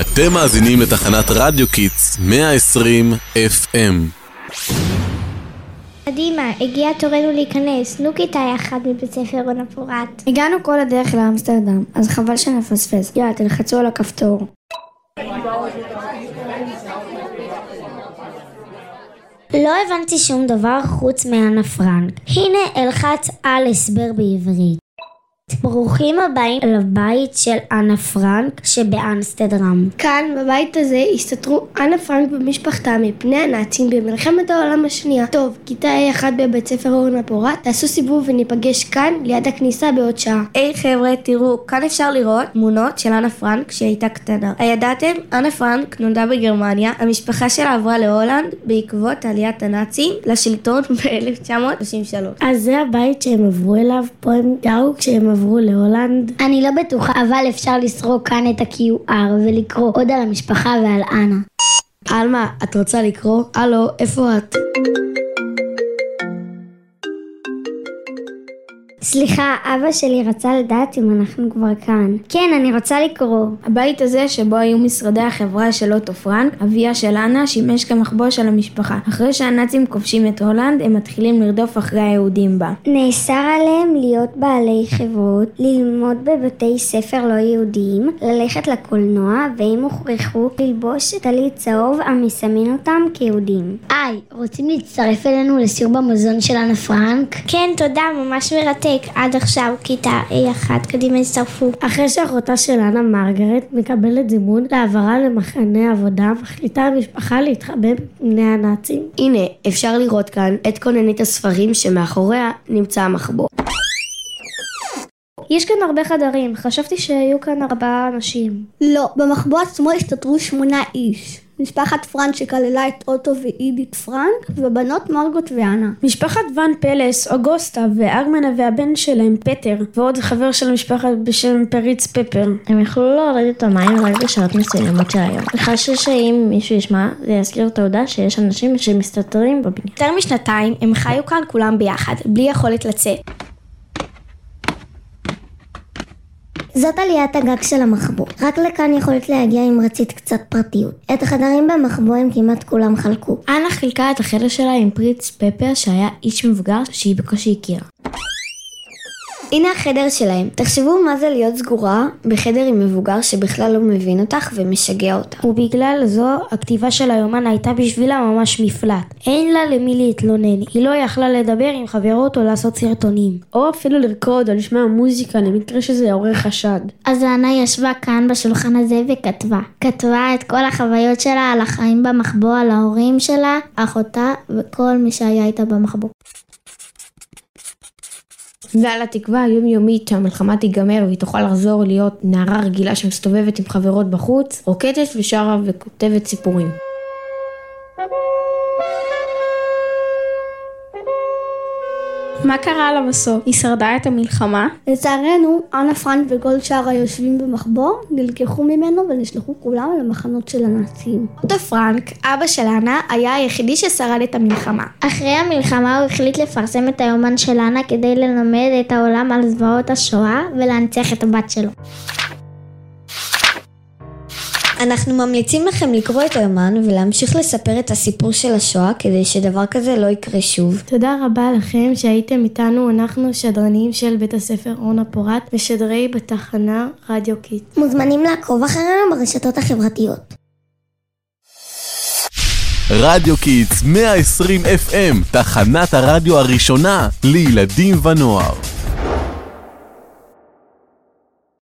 אתם מאזינים לתחנת רדיו Kids 120 FM. קדימה, הגיע תורנו להיכנס, נו כיתה אחת מבית ספר אורנה פורת. הגענו כל הדרך לאמסטרדם, אז חבל שנפספס. יאללה, תלחצו על הכפתור. לא הבנתי שום דבר חוץ מאנה פרנק. הנה אלחץ על הסבר בעברית. ברוכים הבאים לבית של אנה פרנק שבאנסטדרם. כאן, בבית הזה, הסתתרו אנה פרנק ומשפחתה מפני הנאצים במלחמת העולם השנייה. טוב, כיתה A1 בבית ספר אורנה פורת, תעשו סיבוב וניפגש כאן, ליד הכניסה בעוד שעה. היי hey, חבר'ה, תראו, כאן אפשר לראות תמונות של אנה פרנק כשהייתה קטנה. הידעתם? אנה פרנק נולדה בגרמניה, המשפחה שלה עברה להולנד בעקבות עליית הנאצים לשלטון ב-1933. אז זה הבית שהם עברו אליו, פה הם גרו כשהם עברו להולנד? אני לא בטוחה, אבל אפשר לסרוק כאן את ה-QR ולקרוא עוד על המשפחה ועל אנה. עלמה, את רוצה לקרוא? הלו, איפה את? סליחה, אבא שלי רצה לדעת אם אנחנו כבר כאן. כן, אני רוצה לקרוא. הבית הזה, שבו היו משרדי החברה של אוטו פרנק, אביה של אנה, שימש כמחבוא של המשפחה. אחרי שהנאצים כובשים את הולנד, הם מתחילים לרדוף אחרי היהודים בה. נאסר עליהם להיות בעלי חברות, ללמוד בבתי ספר לא יהודיים, ללכת לקולנוע, והם הוכרחו ללבוש טלית צהוב המסמן אותם כיהודים. היי, רוצים להצטרף אלינו לסיור במוזיאון של אנה פרנק? כן, תודה, ממש מרתק. עד עכשיו כיתה A1, קדימה הצטרפו. אחרי שאחותה של אנה מרגרט מקבלת זימון להעברה למחנה עבודה, מחליטה המשפחה להתחבא מפני הנאצים. הנה, אפשר לראות כאן את כוננית הספרים שמאחוריה נמצא המחבוא. יש כאן הרבה חדרים, חשבתי שהיו כאן ארבעה אנשים. לא, במחבוא עצמו הסתתרו שמונה איש. משפחת פרנק שכללה את אוטו ואידית פרנק, ובנות מרגוט ואנה. משפחת ואן פלס, אוגוסטה ואגמנה והבן שלהם, פטר, ועוד חבר של המשפחת בשם פריץ פפר. הם יכלו להוריד את המים רק בשעות מסוימות של היום. חשש שאם מישהו ישמע, זה יזכיר את העובדה שיש אנשים שמסתתרים בבניין. יותר משנתיים הם חיו כאן כולם ביחד, בלי יכולת לצאת. זאת עליית הגג של המחבוא. רק לכאן יכולת להגיע אם רצית קצת פרטיות. את החדרים במחבוא הם כמעט כולם חלקו. אנה חילקה את החדר שלה עם פריץ פפר שהיה איש מבוגר שהיא בקושי הכירה. הנה החדר שלהם. תחשבו מה זה להיות סגורה בחדר עם מבוגר שבכלל לא מבין אותך ומשגע אותך. ובגלל זו, הכתיבה של היומן הייתה בשבילה ממש מפלט. אין לה למי להתלונן, היא לא יכלה לדבר עם חברות או לעשות סרטונים. או אפילו לרקוד או לשמוע מוזיקה למקרה שזה יעורר חשד. אז אנה ישבה כאן בשולחן הזה וכתבה. כתבה את כל החוויות שלה על החיים במחבוא, על ההורים שלה, אחותה וכל מי שהיה איתה במחבוא. ועל התקווה היומיומית שהמלחמה תיגמר והיא תוכל לחזור להיות נערה רגילה שמסתובבת עם חברות בחוץ, רוקדת ושרה וכותבת סיפורים. מה קרה לה בסוף? היא שרדה את המלחמה? לצערנו, אנה פרנק וגולדשאר היושבים במחבוא נלקחו ממנו ונשלחו כולם למחנות של הנאצים. אוטו פרנק, אבא של אנה, היה היחידי ששרד את המלחמה. אחרי המלחמה הוא החליט לפרסם את היומן של אנה כדי ללמד את העולם על זוועות השואה ולהנציח את הבת שלו. אנחנו ממליצים לכם לקרוא את היומן ולהמשיך לספר את הסיפור של השואה כדי שדבר כזה לא יקרה שוב. תודה רבה לכם שהייתם איתנו, אנחנו שדרנים של בית הספר אורנה פורת ושדרים בתחנה רדיו Kids. מוזמנים לעקוב אחרינו ברשתות החברתיות. רדיו Kids 120 FM, תחנת הרדיו הראשונה לילדים ונוער.